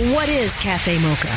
What is Cafe Mocha?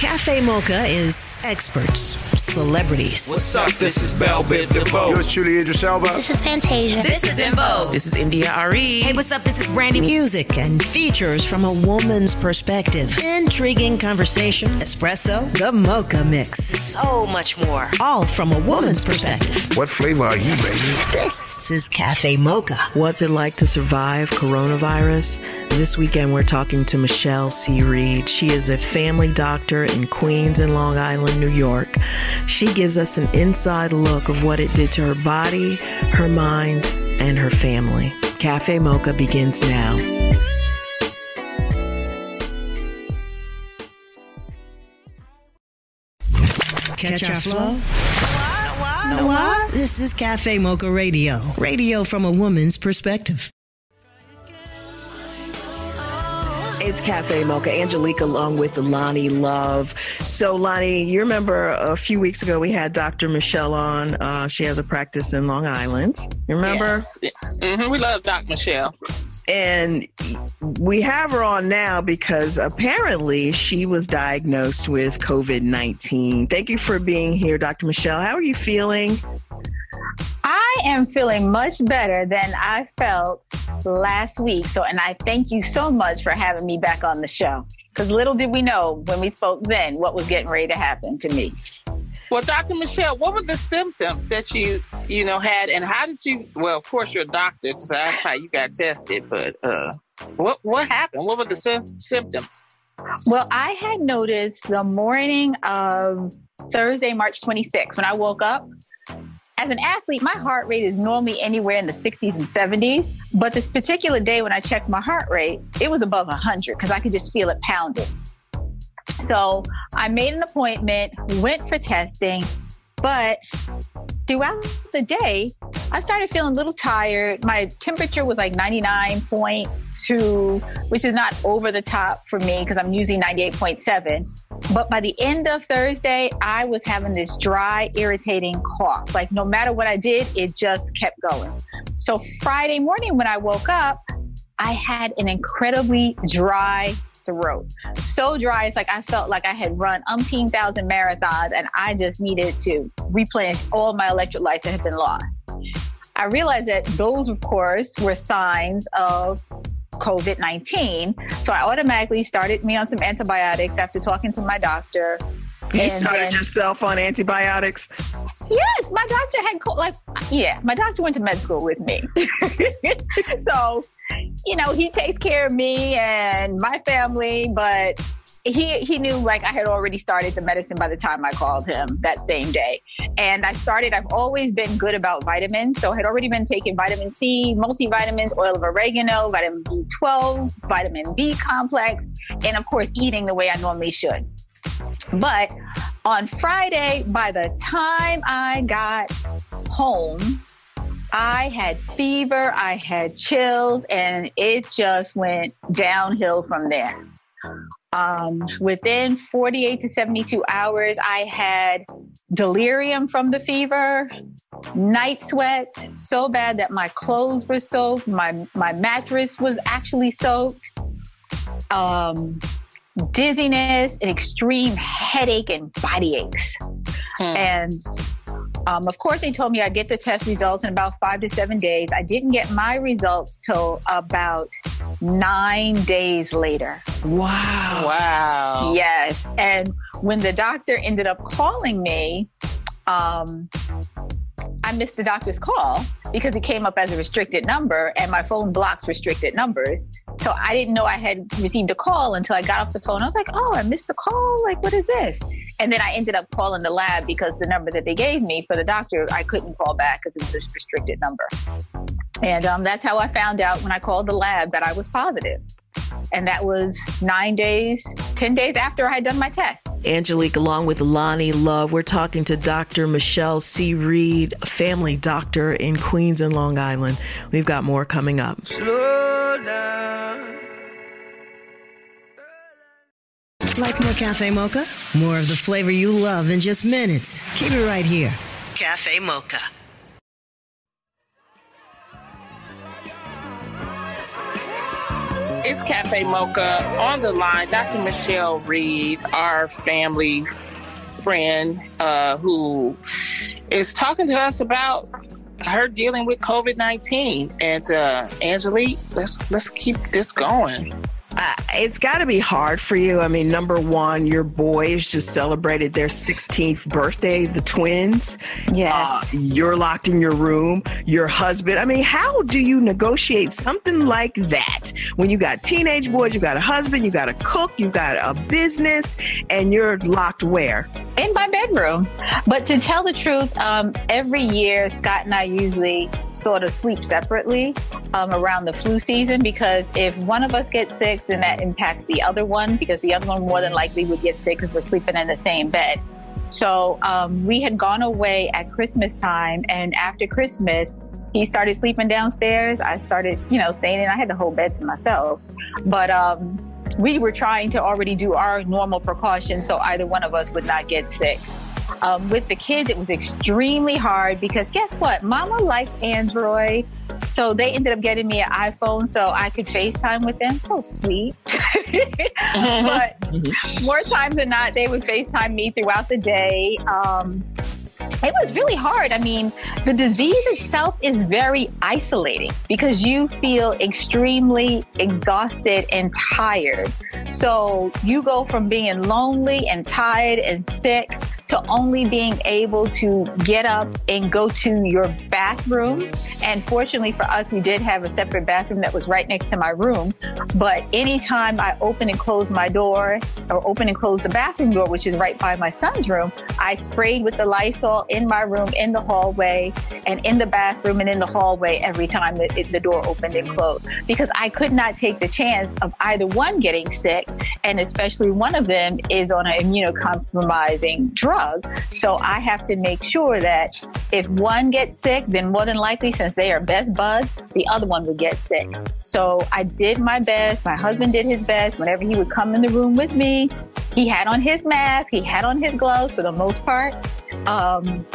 Cafe Mocha is experts, celebrities. What's up? This is Bell Biv DeVoe. Yours truly, Idris Elba. This is Fantasia. This is En Vogue. This is India Arie. Hey, what's up? This is Brandy. Music and features from a woman's perspective. Intriguing conversation, espresso, the mocha mix, so much more. All from a woman's perspective. What flavor are you, baby? This is Cafe Mocha. What's it like to survive coronavirus? This weekend, we're talking to Michelle C. Reed. She is a family doctor in Queens and Long Island, New York. She gives us an inside look of what it did to her body, her mind, and her family. Cafe Mocha begins now. Catch our flow? What? What? This is Cafe Mocha Radio. Radio from a woman's perspective. It's Cafe Mocha. Angelique along with Loni Love. So, Loni, you remember a few weeks ago we had Dr. Michelle on. Uh, she has a practice in Long Island. You remember? Yes. yes. Mm-hmm. We love Dr. Michelle. And we have her on now because apparently she was diagnosed with COVID 19. Thank you for being here, Dr. Michelle. How are you feeling? I am feeling much better than I felt last week. So, and I thank you so much for having me back on the show. Because little did we know when we spoke then what was getting ready to happen to me. Well, Dr. Michelle, what were the symptoms that you, you know, had, and how did you? Well, of course, you're a doctor, so that's how you got tested. But uh, what what happened? What were the symptoms? Well, I had noticed the morning of Thursday, March 26th, when I woke up, as an athlete, my heart rate is normally anywhere in the 60s and 70s. But this particular day when I checked my heart rate, it was above 100 because I could just feel it pounding. So I made an appointment, went for testing, but throughout the day, I started feeling a little tired. My temperature was like 99.2, which is not over the top for me because I'm using 98.7. But by the end of Thursday, I was having this dry, irritating cough. Like no matter what I did, it just kept going. So Friday morning, when I woke up, I had an incredibly dry throat. So dry, it's like I felt like I had run umpteen thousand marathons and I just needed to replenish all my electrolytes that had been lost. I realized that those, of course, were signs of COVID 19. So I automatically started me on some antibiotics after talking to my doctor. You And started then- yourself on antibiotics. Yes, my doctor had co- like yeah, my doctor went to med school with me. so, you know, he takes care of me and my family, but he he knew like I had already started the medicine by the time I called him that same day. And I started I've always been good about vitamins, so I had already been taking vitamin C, multivitamins, oil of oregano, vitamin B12, vitamin B complex, and of course eating the way I normally should. But on Friday, by the time I got home, I had fever, I had chills, and it just went downhill from there. Um, within 48 to 72 hours, I had delirium from the fever, night sweat, so bad that my clothes were soaked, my, my mattress was actually soaked. Um, dizziness, an extreme headache, and body aches. And um, of course, they told me I'd get the test results in about five to seven days. I didn't get my results till about nine days later. Wow. Wow. Yes. And when the doctor ended up calling me, um, I missed the doctor's call because it came up as a restricted number and my phone blocks restricted numbers. So I didn't know I had received a call until I got off the phone. I was like, oh, I missed the call. Like, what is this? And then I ended up calling the lab because the number that they gave me for the doctor, I couldn't call back because it was a restricted number. And um, that's how I found out when I called the lab that I was positive. And that was nine days, 10 days after I had done my test. Angelique, along with Loni Love, we're talking to Dr. Michelle C. Reed, a family doctor in Queens and Long Island. We've got more coming up. Slow down. Like more Cafe Mocha? More of the flavor you love in just minutes. Keep it right here. Cafe Mocha. It's Cafe Mocha on the line. Dr. Michelle Reed, our family friend, uh, who is talking to us about her dealing with COVID nineteen. And uh, Angelique, let's let's keep this going uh, it's got to be hard for you. I mean, number one, your boys just celebrated their 16th birthday, the twins. Yeah. Uh, you're locked in your room. Your husband. I mean, how do you negotiate something like that when you got teenage boys, you got a husband, you got a cook, you got a business, and you're locked where? In my bedroom. But to tell the truth, um, every year Scott and I usually sort of sleep separately um, around the flu season because if one of us gets sick, then that impacts the other one because the other one more than likely would get sick because we're sleeping in the same bed. So um, we had gone away at Christmas time, and after Christmas, he started sleeping downstairs. I started, you know, staying in. I had the whole bed to myself, but um, we were trying to already do our normal precautions so either one of us would not get sick. Um, with the kids, it was extremely hard because guess what? Mama likes Android. So they ended up getting me an iPhone so I could FaceTime with them. So sweet. but more times than not, they would FaceTime me throughout the day. Um, it was really hard. I mean, the disease itself is very isolating because you feel extremely exhausted and tired. So you go from being lonely and tired and sick to only being able to get up and go to your bathroom. And fortunately for us, we did have a separate bathroom that was right next to my room. But anytime I open and close my door or open and close the bathroom door, which is right by my son's room, I sprayed with the Lysol in my room, in the hallway, and in the bathroom and in the hallway every time the, the door opened and closed because I could not take the chance of either one getting sick, and especially one of them is on an immunocompromising drug. So I have to make sure that if one gets sick, then more than likely, since they are best buds, the other one would get sick. So I did my best. My husband did his best. Whenever he would come in the room with me, he had on his mask, he had on his gloves for the most part. Um,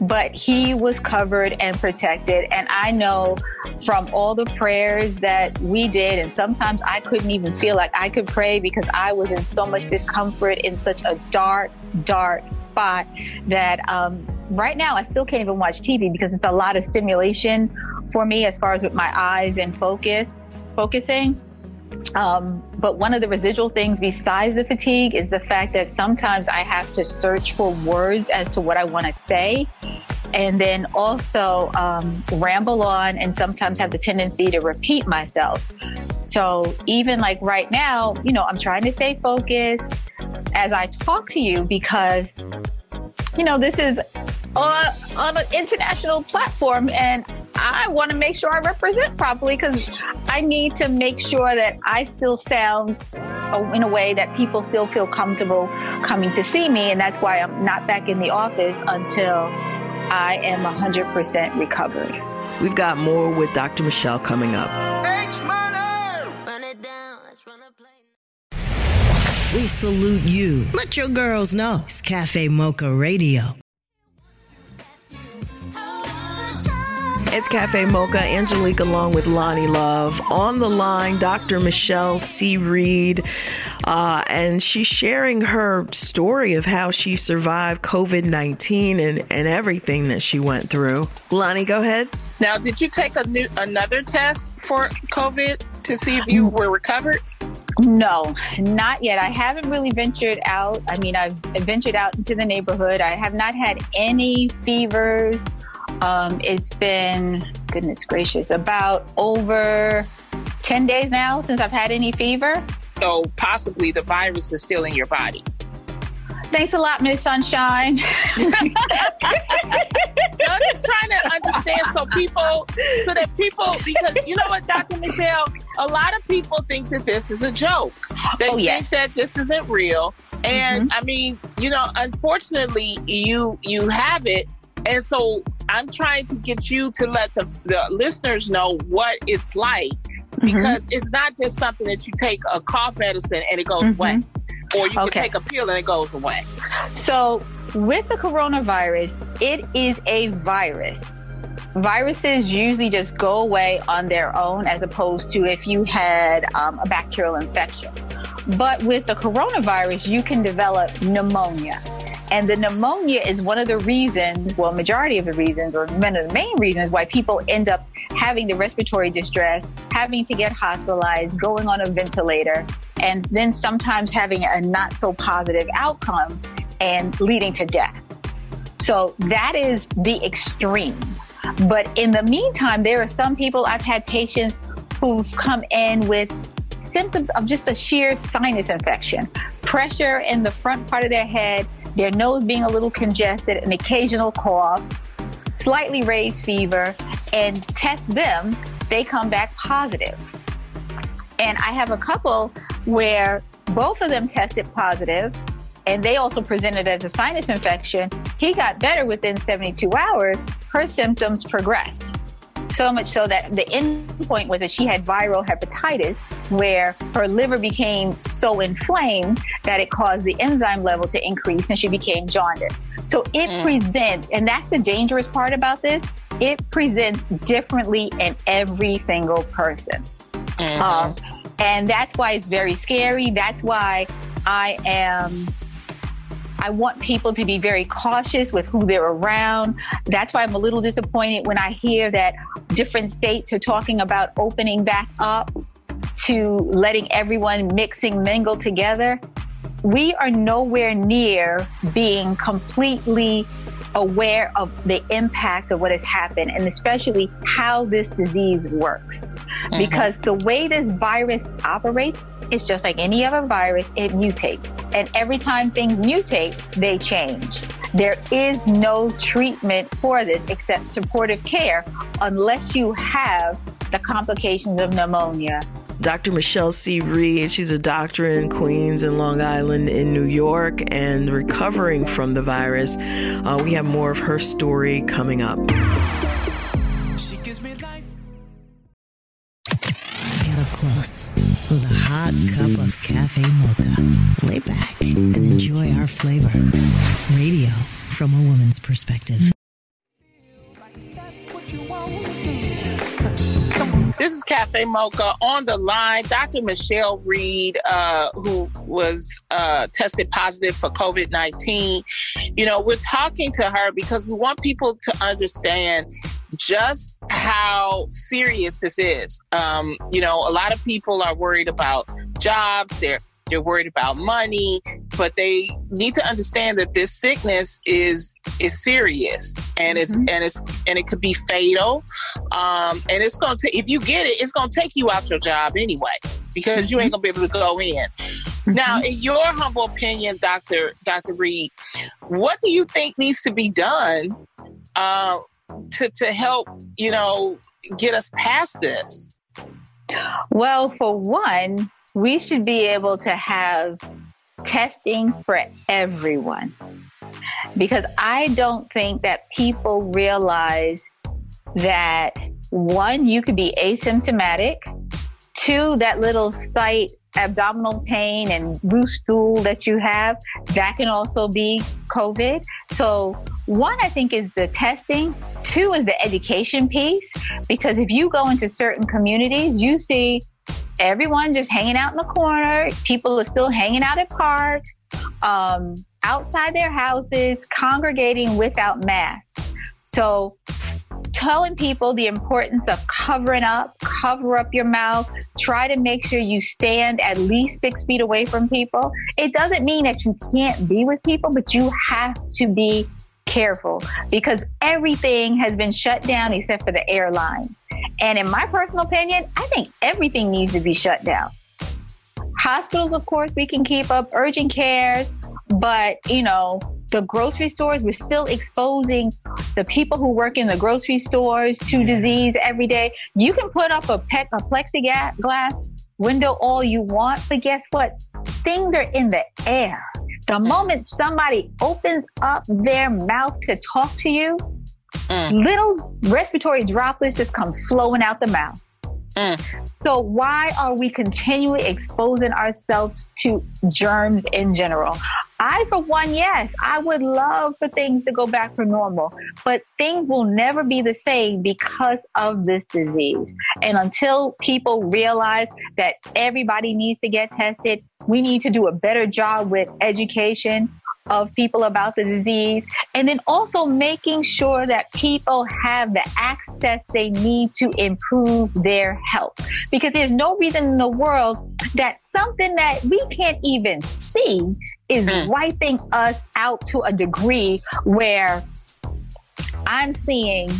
but he was covered and protected. And I know from all the prayers that we did, and sometimes I couldn't even feel like I could pray because I was in so much discomfort in such a dark, dark spot that um, right now I still can't even watch TV because it's a lot of stimulation for me as far as with my eyes and focus, focusing. Um, but one of the residual things besides the fatigue is the fact that sometimes I have to search for words as to what I want to say. And then also um, ramble on and sometimes have the tendency to repeat myself. So even like right now, you know, I'm trying to stay focused as I talk to you because, you know, this is on, on an international platform and I want to make sure I represent properly because I need to make sure that I still sound oh, in a way that people still feel comfortable coming to see me. And that's why I'm not back in the office until I am 100% recovered. We've got more with Dr. Michelle coming up. We salute you. Let your girls know it's Cafe Mocha Radio. It's Cafe Mocha, Angelique along with Loni Love. On the line, Dr. Michelle C. Reed, uh, and she's sharing her story of how she survived COVID 19 and, and everything that she went through. Loni, go ahead. Now, did you take a new, another test for COVID to see if you were recovered? No, not yet. I haven't really ventured out. I mean, I've ventured out into the neighborhood. I have not had any fevers um, it's been, goodness gracious, about over 10 days now since I've had any fever. So possibly the virus is still in your body. Thanks a lot, Miss Sunshine. I'm just trying to understand so people, so that people, because you know what, Dr. Michelle, a lot of people think that this is a joke. They oh, yes. think that this isn't real. And mm-hmm. I mean, you know, unfortunately, you you have it, and so I'm trying to get you to let the, the listeners know what it's like mm-hmm. because mm-hmm. it's not just something that you take a cough medicine and it goes mm-hmm. away, or you okay. can take a pill and it goes away. So, with the coronavirus, it is a virus. Viruses usually just go away on their own as opposed to if you had um, a bacterial infection. But with the coronavirus, you can develop pneumonia. And the pneumonia is one of the reasons, well, majority of the reasons, or one of the main reasons why people end up having the respiratory distress, having to get hospitalized, going on a ventilator, and then sometimes having a not so positive outcome and leading to death. So that is the extreme. But in the meantime, there are some people, I've had patients who've come in with symptoms of just a sheer sinus infection, pressure in the front part of their head, their nose being a little congested, an occasional cough, slightly raised fever, and test them, they come back positive. And I have a couple where both of them tested positive and they also presented as a sinus infection. He got better within 72 hours. Her symptoms progressed. So much so that the end point was that she had viral hepatitis, where her liver became so inflamed that it caused the enzyme level to increase and she became jaundiced. So it mm. presents, and that's the dangerous part about this, it presents differently in every single person. Mm-hmm. Um, and that's why it's very scary. That's why I am I want people to be very cautious with who they're around. That's why I'm a little disappointed when I hear that different states are talking about opening back up to letting everyone mixing mingle together. We are nowhere near being completely aware of the impact of what has happened and especially how this disease works. Mm-hmm. Because the way this virus operates is just like any other virus, it mutates. And every time things mutate, they change. There is no treatment for this except supportive care unless you have the complications of pneumonia Dr. Michelle C. Reed. She's a doctor in Queens and Long Island in New York and recovering from the virus. Uh, we have more of her story coming up. Get up close with a hot cup of cafe mocha. Lay back and enjoy our flavor. Radio from a woman's perspective. This is Cafe Mocha on the line. Dr. Michelle Reed, uh, who was uh, tested positive for COVID 19. You know, we're talking to her because we want people to understand just how serious this is. Um, you know, a lot of people are worried about jobs, they're they're worried about money, but they need to understand that this sickness is is serious and it's mm-hmm. and it's and it could be fatal. Um, and it's gonna take if you get it, it's gonna take you out your job anyway because mm-hmm. you ain't gonna be able to go in. Mm-hmm. Now, in your humble opinion, Doctor Doctor Reed, what do you think needs to be done uh, to to help you know get us past this? Well, for one, we should be able to have testing for everyone because I don't think that people realize that one, you could be asymptomatic, two, that little slight abdominal pain and loose stool that you have, that can also be COVID. So, one, I think, is the testing. Two is the education piece, because if you go into certain communities, you see everyone just hanging out in the corner. People are still hanging out at parks, um, outside their houses, congregating without masks. So, telling people the importance of covering up, cover up your mouth, try to make sure you stand at least six feet away from people. It doesn't mean that you can't be with people, but you have to be careful because everything has been shut down except for the airline. And in my personal opinion, I think everything needs to be shut down. Hospitals, of course, we can keep up urgent cares, but you know, the grocery stores, we're still exposing the people who work in the grocery stores to disease every day. You can put up a, pe- a plexiglass window all you want, but guess what? Things are in the air. The moment somebody opens up their mouth to talk to you, mm. little respiratory droplets just come flowing out the mouth. Mm. So why are we continually exposing ourselves to germs in general? I, for one, yes, I would love for things to go back to normal, but things will never be the same because of this disease. And until people realize that everybody needs to get tested, we need to do a better job with education of people about the disease, and then also making sure that people have the access they need to improve their health. Because there's no reason in the world that something that we can't even see is mm. wiping us out to a degree where I'm seeing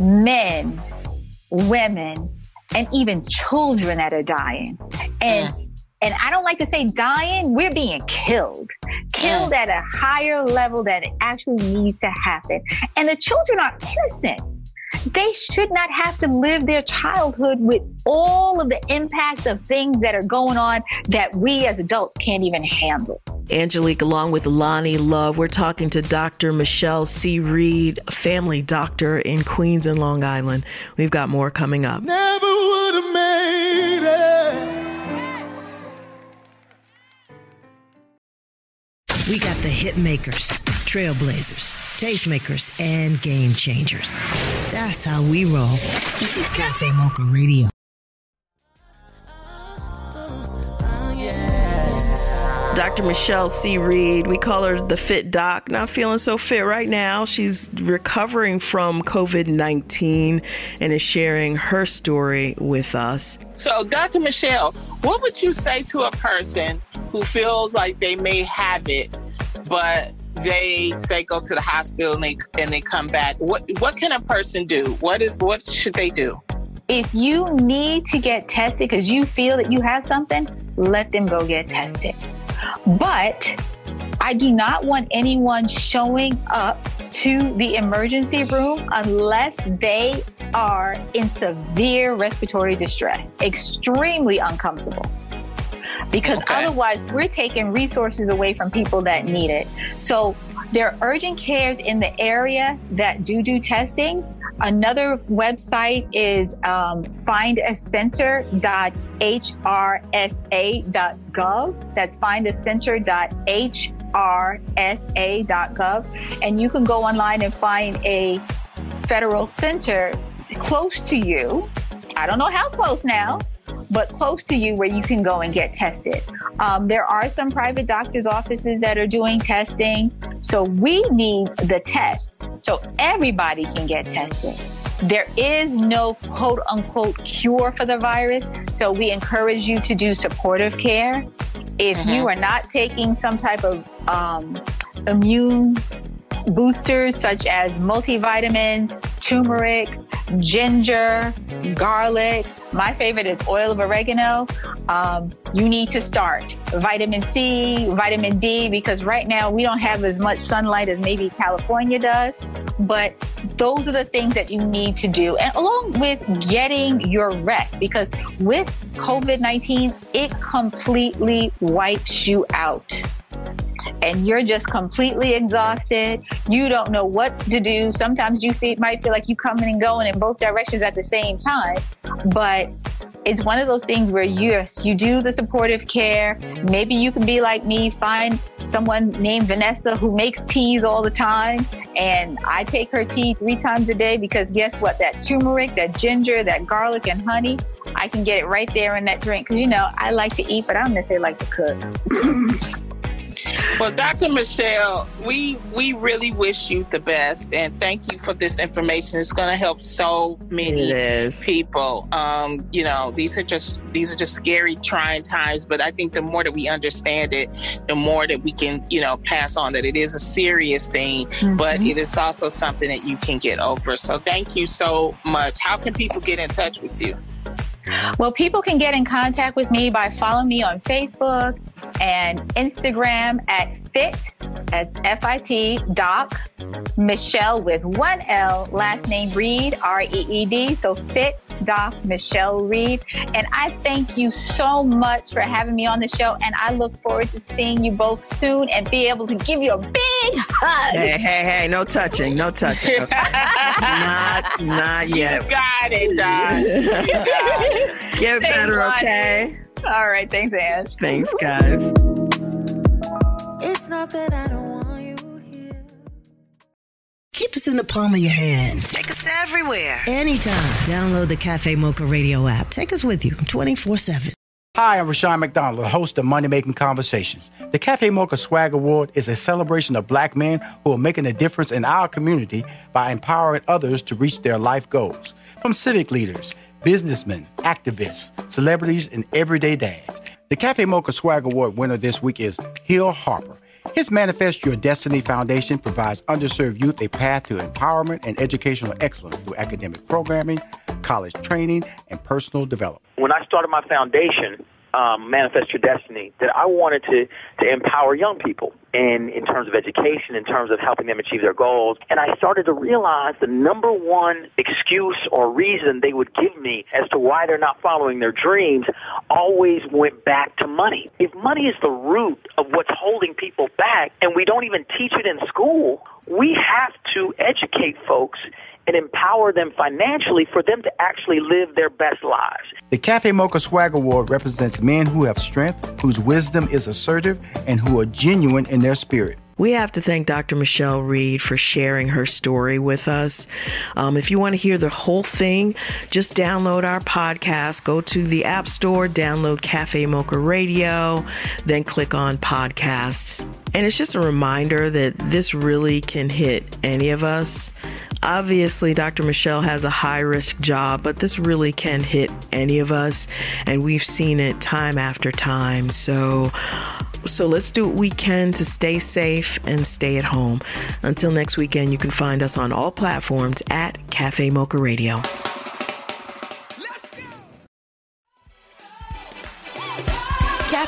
men, women, and even children that are dying. And mm and I don't like to say dying, we're being killed, killed mm. at a higher level that it actually needs to happen. And the children are innocent. They should not have to live their childhood with all of the impacts of things that are going on that we as adults can't even handle. Angelique, along with Loni Love, we're talking to Dr. Michelle C. Reed, a family doctor in Queens and Long Island. We've got more coming up. Never would have made it. We got the hit makers, trailblazers, tastemakers, and game changers. That's how we roll. This is Cafe Mocha Radio. Dr. Michelle C. Reed. We call her the Fit Doc. Not feeling so fit right now. She's recovering from COVID 19 and is sharing her story with us. So, Dr. Michelle, what would you say to a person who feels like they may have it, but they say go to the hospital and they and they come back. What what can a person do? What is what should they do? If you need to get tested because you feel that you have something, let them go get tested. But I do not want anyone showing up to the emergency room unless they are in severe respiratory distress, extremely uncomfortable because okay. otherwise we're taking resources away from people that need it. So there are urgent cares in the area that do do testing. Another website is um, findacenter.hrsa.gov. That's findacenter.hrsa.gov. And you can go online and find a federal center close to you. I don't know how close now, but close to you where you can go and get tested. Um, there are some private doctors' offices that are doing testing. So we need the test so everybody can get tested. There is no quote unquote cure for the virus. So we encourage you to do supportive care. If mm-hmm. you are not taking some type of um, immune boosters such as multivitamins, turmeric, ginger, garlic. My favorite is oil of oregano. Um, you need to start vitamin C, vitamin D, because right now we don't have as much sunlight as maybe California does. But those are the things that you need to do. And along with getting your rest, because with COVID 19, it completely wipes you out and you're just completely exhausted. You don't know what to do. Sometimes you feel, might feel like you're coming and going in both directions at the same time, but it's one of those things where yes, you do the supportive care. Maybe you can be like me, find someone named Vanessa who makes teas all the time. And I take her tea three times a day because guess what? That turmeric, that ginger, that garlic and honey, I can get it right there in that drink. Cause you know, I like to eat, but I don't necessarily like to cook. Well, Dr. Michelle, we we really wish you the best, and thank you for this information. It's going to help so many people. Um, you know, these are just these are just scary, trying times. But I think the more that we understand it, the more that we can, you know, pass on that it is a serious thing, mm-hmm. but it is also something that you can get over. So, thank you so much. How can people get in touch with you? Well, people can get in contact with me by following me on Facebook and Instagram at fit, that's F-I-T, doc, Michelle with one L, last name Reed, R-E-E-D. So fit, doc, Michelle Reed. And I thank you so much for having me on the show. And I look forward to seeing you both soon and be able to give you a big hug. Hey, hey, hey, no touching, no touching. Okay? not, not yet. You got it, Don. You got it. Get better, okay? All right. Thanks, Ange. Thanks, guys. It's not out, but I don't want you here. Keep us in the palm of your hands. Take us everywhere. Anytime. Download the Cafe Mocha Radio app. Take us with you 24 7. Hi, I'm Rushion McDonald, the host of Money Making Conversations. The Cafe Mocha Swag Award is a celebration of black men who are making a difference in our community by empowering others to reach their life goals. From civic leaders, businessmen, activists, celebrities, and everyday dads. The Cafe Mocha Swag Award winner this week is Hill Harper. His Manifest Your Destiny Foundation provides underserved youth a path to empowerment and educational excellence through academic programming, college training, and personal development. When I started my foundation, um, Manifest Your Destiny, that I wanted to, to empower young people in, in terms of education, in terms of helping them achieve their goals. And I started to realize the number one excuse or reason they would give me as to why they're not following their dreams always went back to money. If money is the root of what's holding people back and we don't even teach it in school, we have to educate folks and empower them financially for them to actually live their best lives. The Cafe Mocha Swag Award represents men who have strength, whose wisdom is assertive, and who are genuine in their spirit. We have to thank Dr. Michelle Reed for sharing her story with us. Um, if you want to hear the whole thing, just download our podcast. Go to the App Store, download Cafe Mocha Radio, then click on podcasts. And it's just a reminder that this really can hit any of us. Obviously, Dr. Michelle has a high risk job, but this really can hit any of us. And we've seen it time after time. So, so let's do what we can to stay safe and stay at home. Until next weekend, you can find us on all platforms at Cafe Mocha Radio.